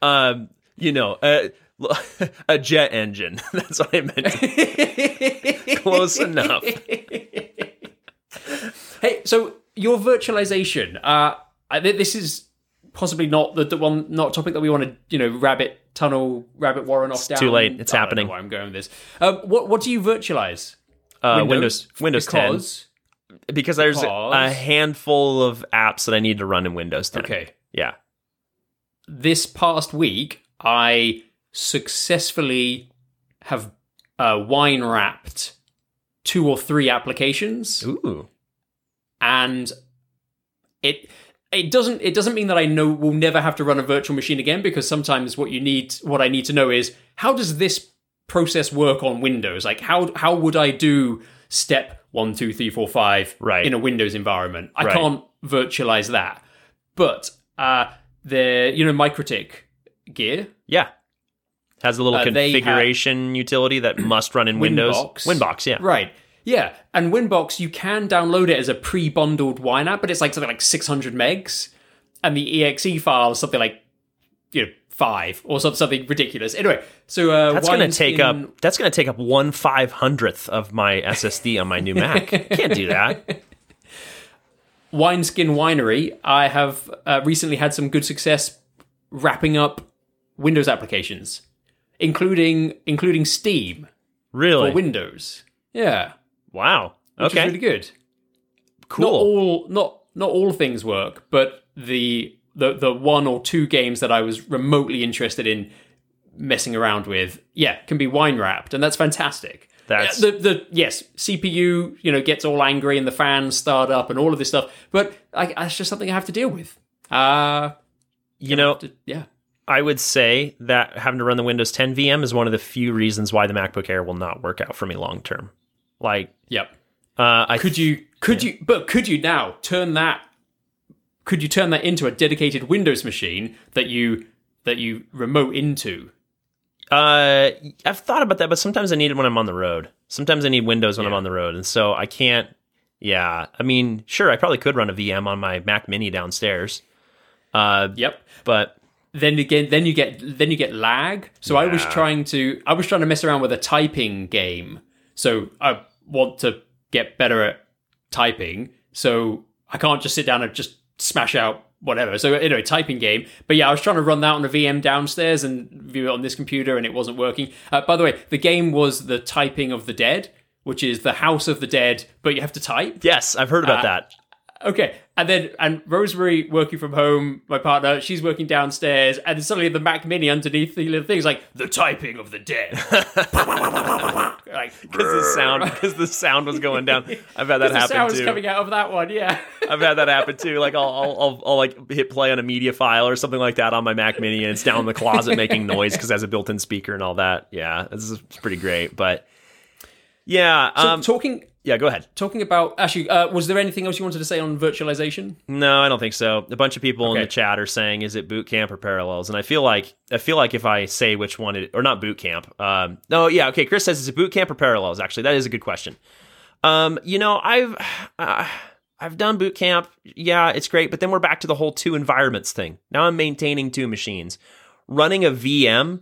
Um. You know. Uh, a jet engine. That's what I meant. Close enough. Hey, so your virtualization. Uh, I, this is possibly not the, the one, not a topic that we want to, you know, rabbit tunnel, rabbit warren off down. too late. It's I don't know happening. where I'm going with this. Um, what what do you virtualize? Uh, Windows Windows 10 because, because there's a handful of apps that I need to run in Windows 10. Okay. Yeah. this past week, I successfully have uh, wine wrapped two or three applications, Ooh. and it it doesn't it doesn't mean that I know will never have to run a virtual machine again because sometimes what you need what I need to know is how does this process work on Windows? Like how how would I do step one two three four five Right. in a Windows environment? I Right. can't virtualize that, but uh, the you know MikroTik gear Yeah. Has a little Uh, configuration utility that must run in Windows. Winbox. Winbox, yeah. Right. Yeah. And Winbox, you can download it as a pre bundled wine app, but it's like something like 600 megs. And the exe file is something like, you know, five or some- something ridiculous. Anyway, so uh, That's going to take up that's going to take up one five hundredth of my SSD on my new Mac. Can't do that. Wineskin Winery. I have uh, recently had some good success wrapping up Windows applications, including including Steam Really? for Windows. Yeah. wow. Okay. really good. cool. not all not not all things work, but the the the one or two games that I was remotely interested in messing around with, yeah, can be wine wrapped, and that's fantastic. That's- the the yes CPU, you know, gets all angry and the fans start up and all of this stuff, but I, that's just something I have to deal with. Uh you know, to- yeah, I would say that having to run the Windows 10 VM is one of the few reasons why the MacBook Air will not work out for me long term. Like, yep. uh, I Could you could you but could you now turn that could you turn that into a dedicated Windows machine that you that you remote into? Uh, I've thought about that, but sometimes I need it when I'm on the road. Sometimes I need Windows when I'm on the road, and so I can't. Yeah, I mean, sure, I probably could run a VM on my Mac Mini downstairs. Uh, Yep. but then again then you get then you get lag so i was trying to i was trying to mess around with a typing game so i want to get better at typing so i can't just sit down and just smash out whatever. So anyway typing game. But yeah i was trying to run that on a vm downstairs and view it on this computer and it wasn't working. Uh, by the way the game was the typing of the dead which is the house of the dead but you have to type. Yes, I've heard about Uh, that. Okay, and then and Rosemary working from home, my partner, she's working downstairs, and suddenly the Mac Mini underneath the little thing is like the typing of the dead. like Because the sound, because the sound was going down. I've had that happen the sound's too. coming out of that one. Yeah, I've had that happen too. Like I'll, I'll, I'll, I'll like hit play on a media file or something like that on my Mac Mini, and it's down in the closet making noise because it has a built-in speaker and all that. Yeah, this is pretty great. But yeah, so um, talking yeah, go ahead. talking about actually, uh, was there anything else you wanted to say on virtualization? No, I don't think so. A bunch of people in the chat are saying, "Is it boot camp or parallels?" And I feel like I feel like if I say which one it or not boot camp. Um, no, yeah, okay. Chris says, "Is it boot camp or parallels?" Actually, that is a good question. Um, you know, I've uh, I've done boot camp. Yeah, it's great, but then we're back to the whole two environments thing. Now I'm maintaining two machines, running a VM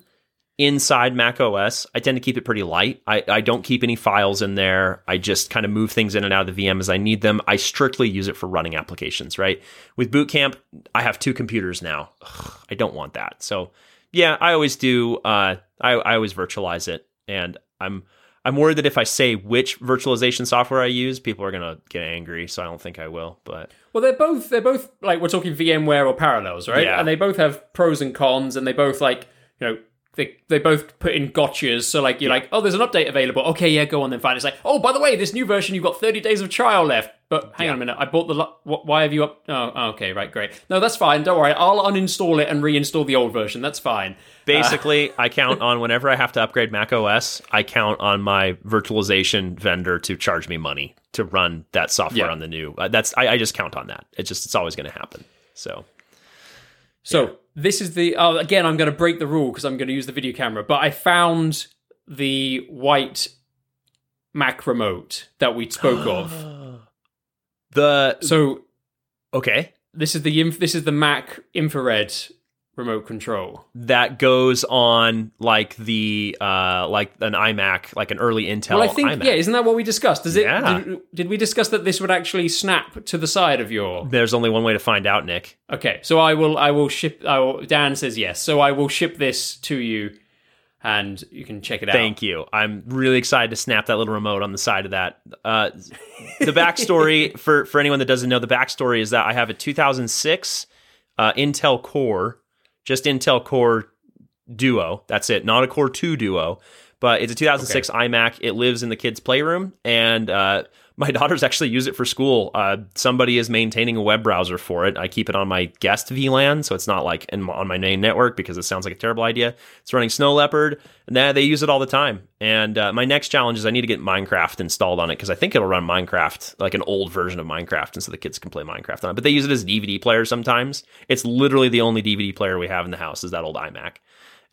inside Mac OS, I tend to keep it pretty light. I, I don't keep any files in there. I just kind of move things in and out of the VM as I need them. I strictly use it for running applications, right? With Boot Camp, I have two computers now. Ugh, I don't want that. So yeah, I always do. Uh, I, I always virtualize it, and I'm I'm worried that if I say which virtualization software I use, people are gonna get angry. So I don't think I will. But Well, they're both they're both like we're talking VMware or Parallels, right? Yeah. And they both have pros and cons, and they both like you know they they both put in gotchas. So like you're like, oh, there's an update available. Okay, yeah, go on then. Fine. It's like, oh, by the way, this new version you've got 30 days of trial left. But hang on a minute, I bought the. Lo- wh- why have you up? Oh, oh, okay, right, great. No, that's fine. Don't worry. I'll uninstall it and reinstall the old version. That's fine. basically, I count on whenever I have to upgrade Mac OS, I count on my virtualization vendor to charge me money to run that software Yeah. on the new. Uh, that's I, I just count on that. It's just it's always going to happen. So So this is the oh, again. I'm going to break the rule because I'm going to use the video camera. But I found the white Mac remote that we spoke of. the So okay, this is the inf- this is the Mac infrared remote control. that goes on like the uh like an iMac, like an early Intel Well, I think iMac. yeah, isn't that what we discussed? Does it? Yeah. Did, did we discuss that this would actually snap to the side of your? There's only one way to find out, Nick. Okay, so I will. I will ship. I will, Dan says yes, so I will ship this to you, and you can check it out. Thank you. I'm really excited to snap that little remote on the side of that. Uh, the backstory for for anyone that doesn't know, the backstory is that I have a 2006 uh, Intel Core, just Intel Core Duo. That's it, not a Core 2 Duo, but it's a 2006 iMac. It lives in the kids' playroom, and uh, my daughters actually use it for school. Uh, somebody is maintaining a web browser for it. I keep it on my guest VLAN, so it's not like in, on my main network because it sounds like a terrible idea. It's running Snow Leopard, and that, they use it all the time. And uh, my next challenge is I need to get Minecraft installed on it because I think it'll run Minecraft, like an old version of Minecraft, and so the kids can play Minecraft on it. But they use it as a DVD player sometimes. It's literally the only DVD player we have in the house is that old iMac.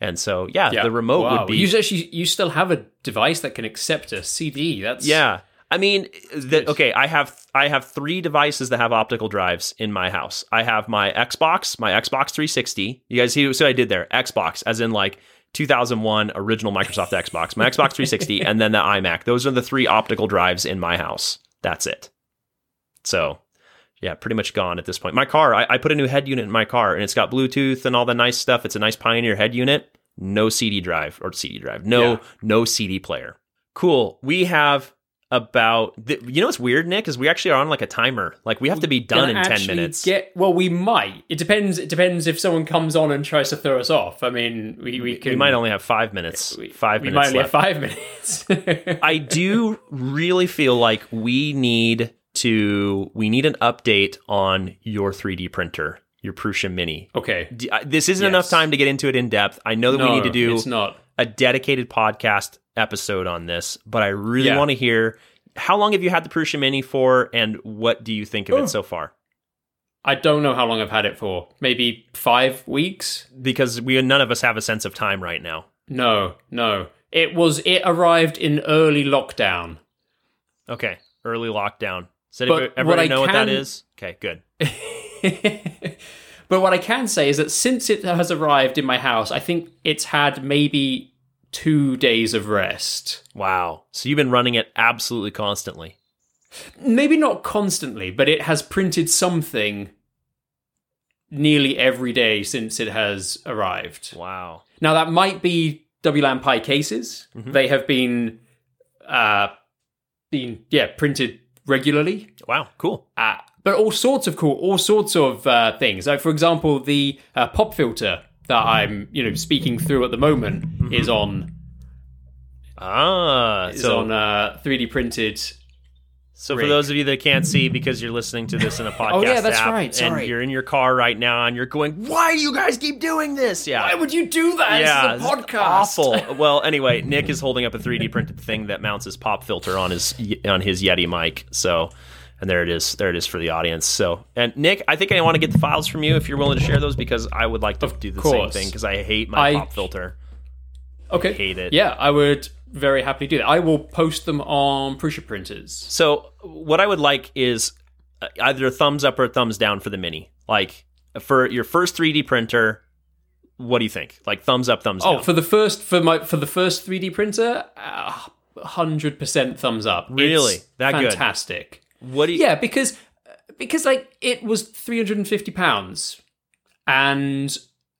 And so, yeah, Yeah. the remote Wow. would be You actually you still have a device that can accept a CD. That's Yeah. I mean, the, okay, I have I have three devices that have optical drives in my house. I have my Xbox, my Xbox 360. You guys see what I did there? Xbox, as in like 2001 original Microsoft Xbox, my Xbox 360, and then the iMac. Those are the three optical drives in my house. That's it. So, yeah, pretty much gone at this point. My car, I, I put a new head unit in my car, and it's got Bluetooth and all the nice stuff. It's a nice Pioneer head unit. No CD drive or CD drive. No, Yeah. no CD player. Cool. We have about th- you know what's weird, Nick, is we actually are on like a timer. Like we have to be done in ten minutes. Get well, we might. It depends. It depends if someone comes on and tries to throw us off. I mean, we we can. we might only have five minutes. we- five we minutes might only left. have five minutes. I do really feel like we need to we need an update on your 3D printer, your Prusa Mini. okay. This isn't enough time to get into it in depth. I know that we need to do It's not. a dedicated podcast episode on this, but I really Yeah. want to hear how long have you had the Prusa Mini for, and what do you think of Oh. it so far? I don't know how long I've had it for. Maybe five weeks. Because we none of us have a sense of time right now. No, no. It was. It arrived in early lockdown. Okay, early lockdown. Does But everybody what I know what that is? Okay, good. but what I can say is that since it has arrived in my house, I think it's had maybe two days of rest. Wow. So you've been running it absolutely constantly. Maybe not constantly, but it has printed something nearly every day since it has arrived. Wow. Now that might be WLAN Pi cases. Mm-hmm. They have been uh been yeah, printed regularly. Wow. Cool. Uh, but all sorts of cool, all sorts of uh, things. Like for example, the uh, pop filter that I'm, you know, speaking through at the moment is on Ah. is Mm-hmm. So, on uh, 3D printed. so for those of you that can't see because you're listening to this in a podcast Oh, yeah, that's app, right, and you're in your car right now and you're going, "Why do you guys keep doing this?" Yeah. Why would you do that? yeah, it's a podcast. awful. well, anyway, Nick is holding up a 3D printed thing that mounts his pop filter on his on his Yeti mic. So, and there it is. There it is for the audience. So, and Nick, I think I want to get the files from you if you're willing to share those because I would like to do the same thing because I hate my I- pop filter. Okay. hate it. Yeah, I would very happily do that. I will post them on Prusa printers. So, what I would like is uh, either a thumbs up or a thumbs down for the mini. Like for your first 3D printer, what do you think? Like thumbs up, thumbs Oh, down. for the first for my for the first 3D printer, hundred percent thumbs up. Really? It's That good? What do you? Yeah, because because like it was three hundred and fifty pounds, and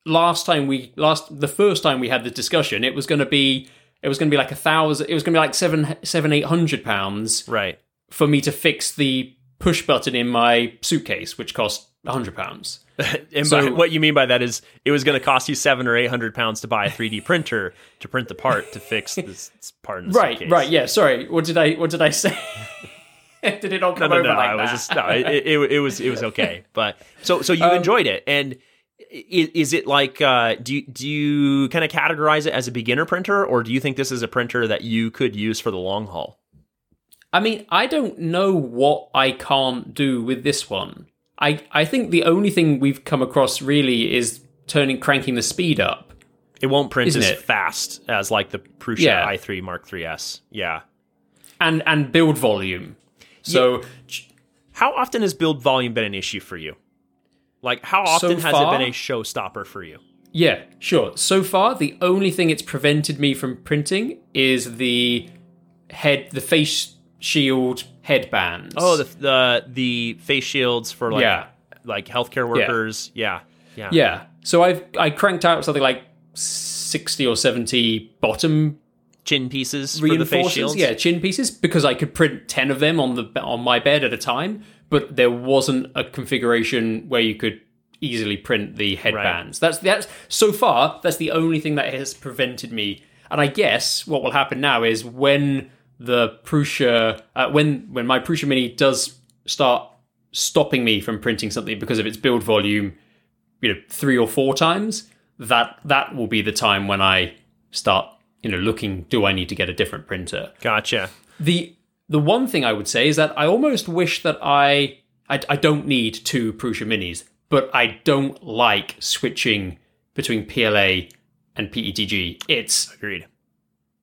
last time we last the first time we had the discussion, it was going to be it was going to be like a thousand. It was going to be like seven seven eight hundred pounds Right. for me to fix the push button in my suitcase, which cost hundred pounds. And So- by, what you mean by that is it was going to cost you seven or eight hundred pounds to buy a 3D printer to print the part to fix this this part in the Right, suitcase. right. Yeah. Sorry. What did I what did I say? did it all No, come no, over no. like I was that? just no. It, it, it was it was okay. But so so you Um, enjoyed it, and is, is it like uh, do you do you kind of categorize it as a beginner printer, or do you think this is a printer that you could use for the long haul? I mean, I don't know what I can't do with this one. I I think the only thing we've come across really is turning cranking the speed up. It won't print Isn't as it? fast as like the Prusa Yeah. i3 Mark IIIs. Yeah. and and build volume. So How often has build volume been an issue for you? Like how often has far- it been a showstopper for you? Yeah, sure. So far, the only thing it's prevented me from printing is the head, the face shield headbands. Oh, the the the face shields for like Yeah. like healthcare workers. Yeah. Yeah. yeah. So I've I cranked out something like sixty or seventy bottom Chin pieces for the face shields. yeah, chin pieces, because I could print ten of them on the on my bed at a time, but there wasn't a configuration where you could easily print the headbands. That's that's so far that's the only thing that has prevented me. And I guess what will happen now is when the Prusa, uh, when when my Prusa Mini does start stopping me from printing something because of its build volume, you know, three or four times, that that will be the time when I start, you know, looking. Do I need to get a different printer? Gotcha. the the one thing I would say is that I almost wish that I I, I don't need two Prusa Minis, but I don't like switching between PLA and PETG. It's Agreed.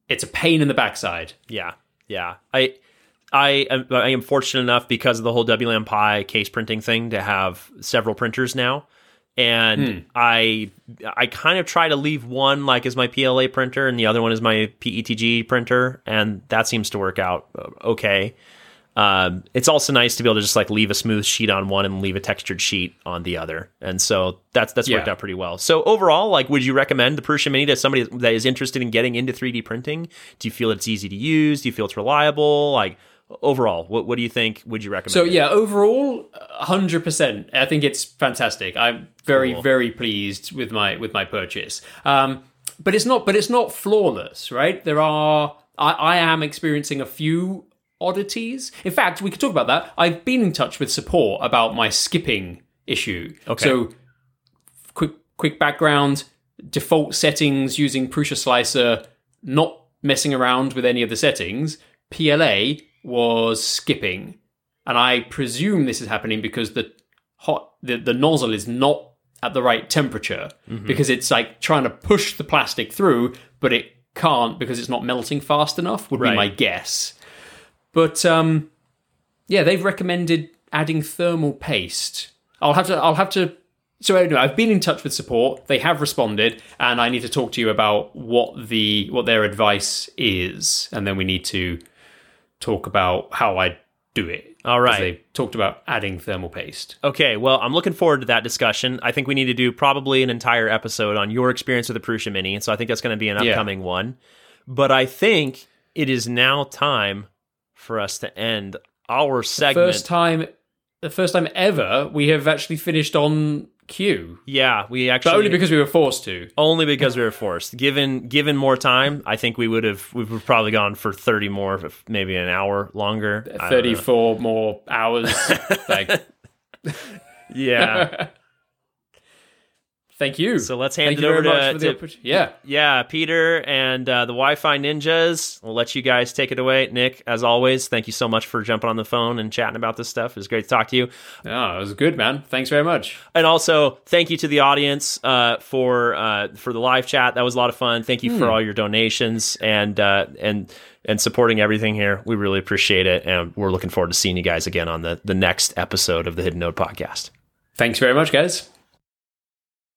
it's a pain in the backside. Yeah, yeah. I, I, am, I am fortunate enough because of the whole WLAN Pi case printing thing to have several printers now, and I, I kind of try to leave one like as my PLA printer, and the other one is my PETG printer, and that seems to work out uh, okay. Um, it's also nice to be able to just like leave a smooth sheet on one and leave a textured sheet on the other, and so that's that's worked out pretty well. So overall, like, would you recommend the Prusa Mini to somebody that is interested in getting into 3D printing? Do you feel it's easy to use? Do you feel it's reliable? Like overall, what what do you think? Would you recommend? So it? yeah, overall, hundred percent. I think it's fantastic. I'm very Cool. very pleased with my with my purchase. Um, but it's not but it's not flawless, right? There are I, I am experiencing a few oddities. In fact, we could talk about that. I've been in touch with support about my skipping issue. Okay. So quick quick background default settings using Prusa Slicer, not messing around with any of the settings. PLA was skipping, and I presume this is happening because the hot the, the nozzle is not at the right temperature because it's like trying to push the plastic through, but it can't because it's not melting fast enough. Would Right. be my guess. But um, yeah, they've recommended adding thermal paste. I'll have to. I'll have to. So anyway, I've been in touch with support. They have responded, and I need to talk to you about what the what their advice is, and then we need to talk about how I do it. All right. They talked about adding thermal paste. Okay, well, I'm looking forward to that discussion. I think we need to do probably an entire episode on your experience with the Prusa Mini, and so I think that's going to be an Yeah. upcoming one. But I think it is now time for us to end our segment. First time, the first time ever, we have actually finished on cue, yeah, we but actually only because we were forced to. only because we were forced. Given given more time, I think we would have we would have probably gone for 30 more, maybe an hour longer. I don't know. Thirty-four more hours. like, Yeah. thank you. So let's hand Thank it over to, the to. Yeah. Yeah, Peter and uh, the Wi-Fi Ninjas. We'll let you guys take it away. Nick, as always, thank you so much for jumping on the phone and chatting about this stuff. It was great to talk to you. Oh, it was good, man. Thanks very much. And also, thank you to the audience uh, for uh, for the live chat. That was a lot of fun. Thank you for all your donations and uh, and and supporting everything here. We really appreciate it, and we're looking forward to seeing you guys again on the the next episode of the Hidden Node podcast. Thanks very much, guys.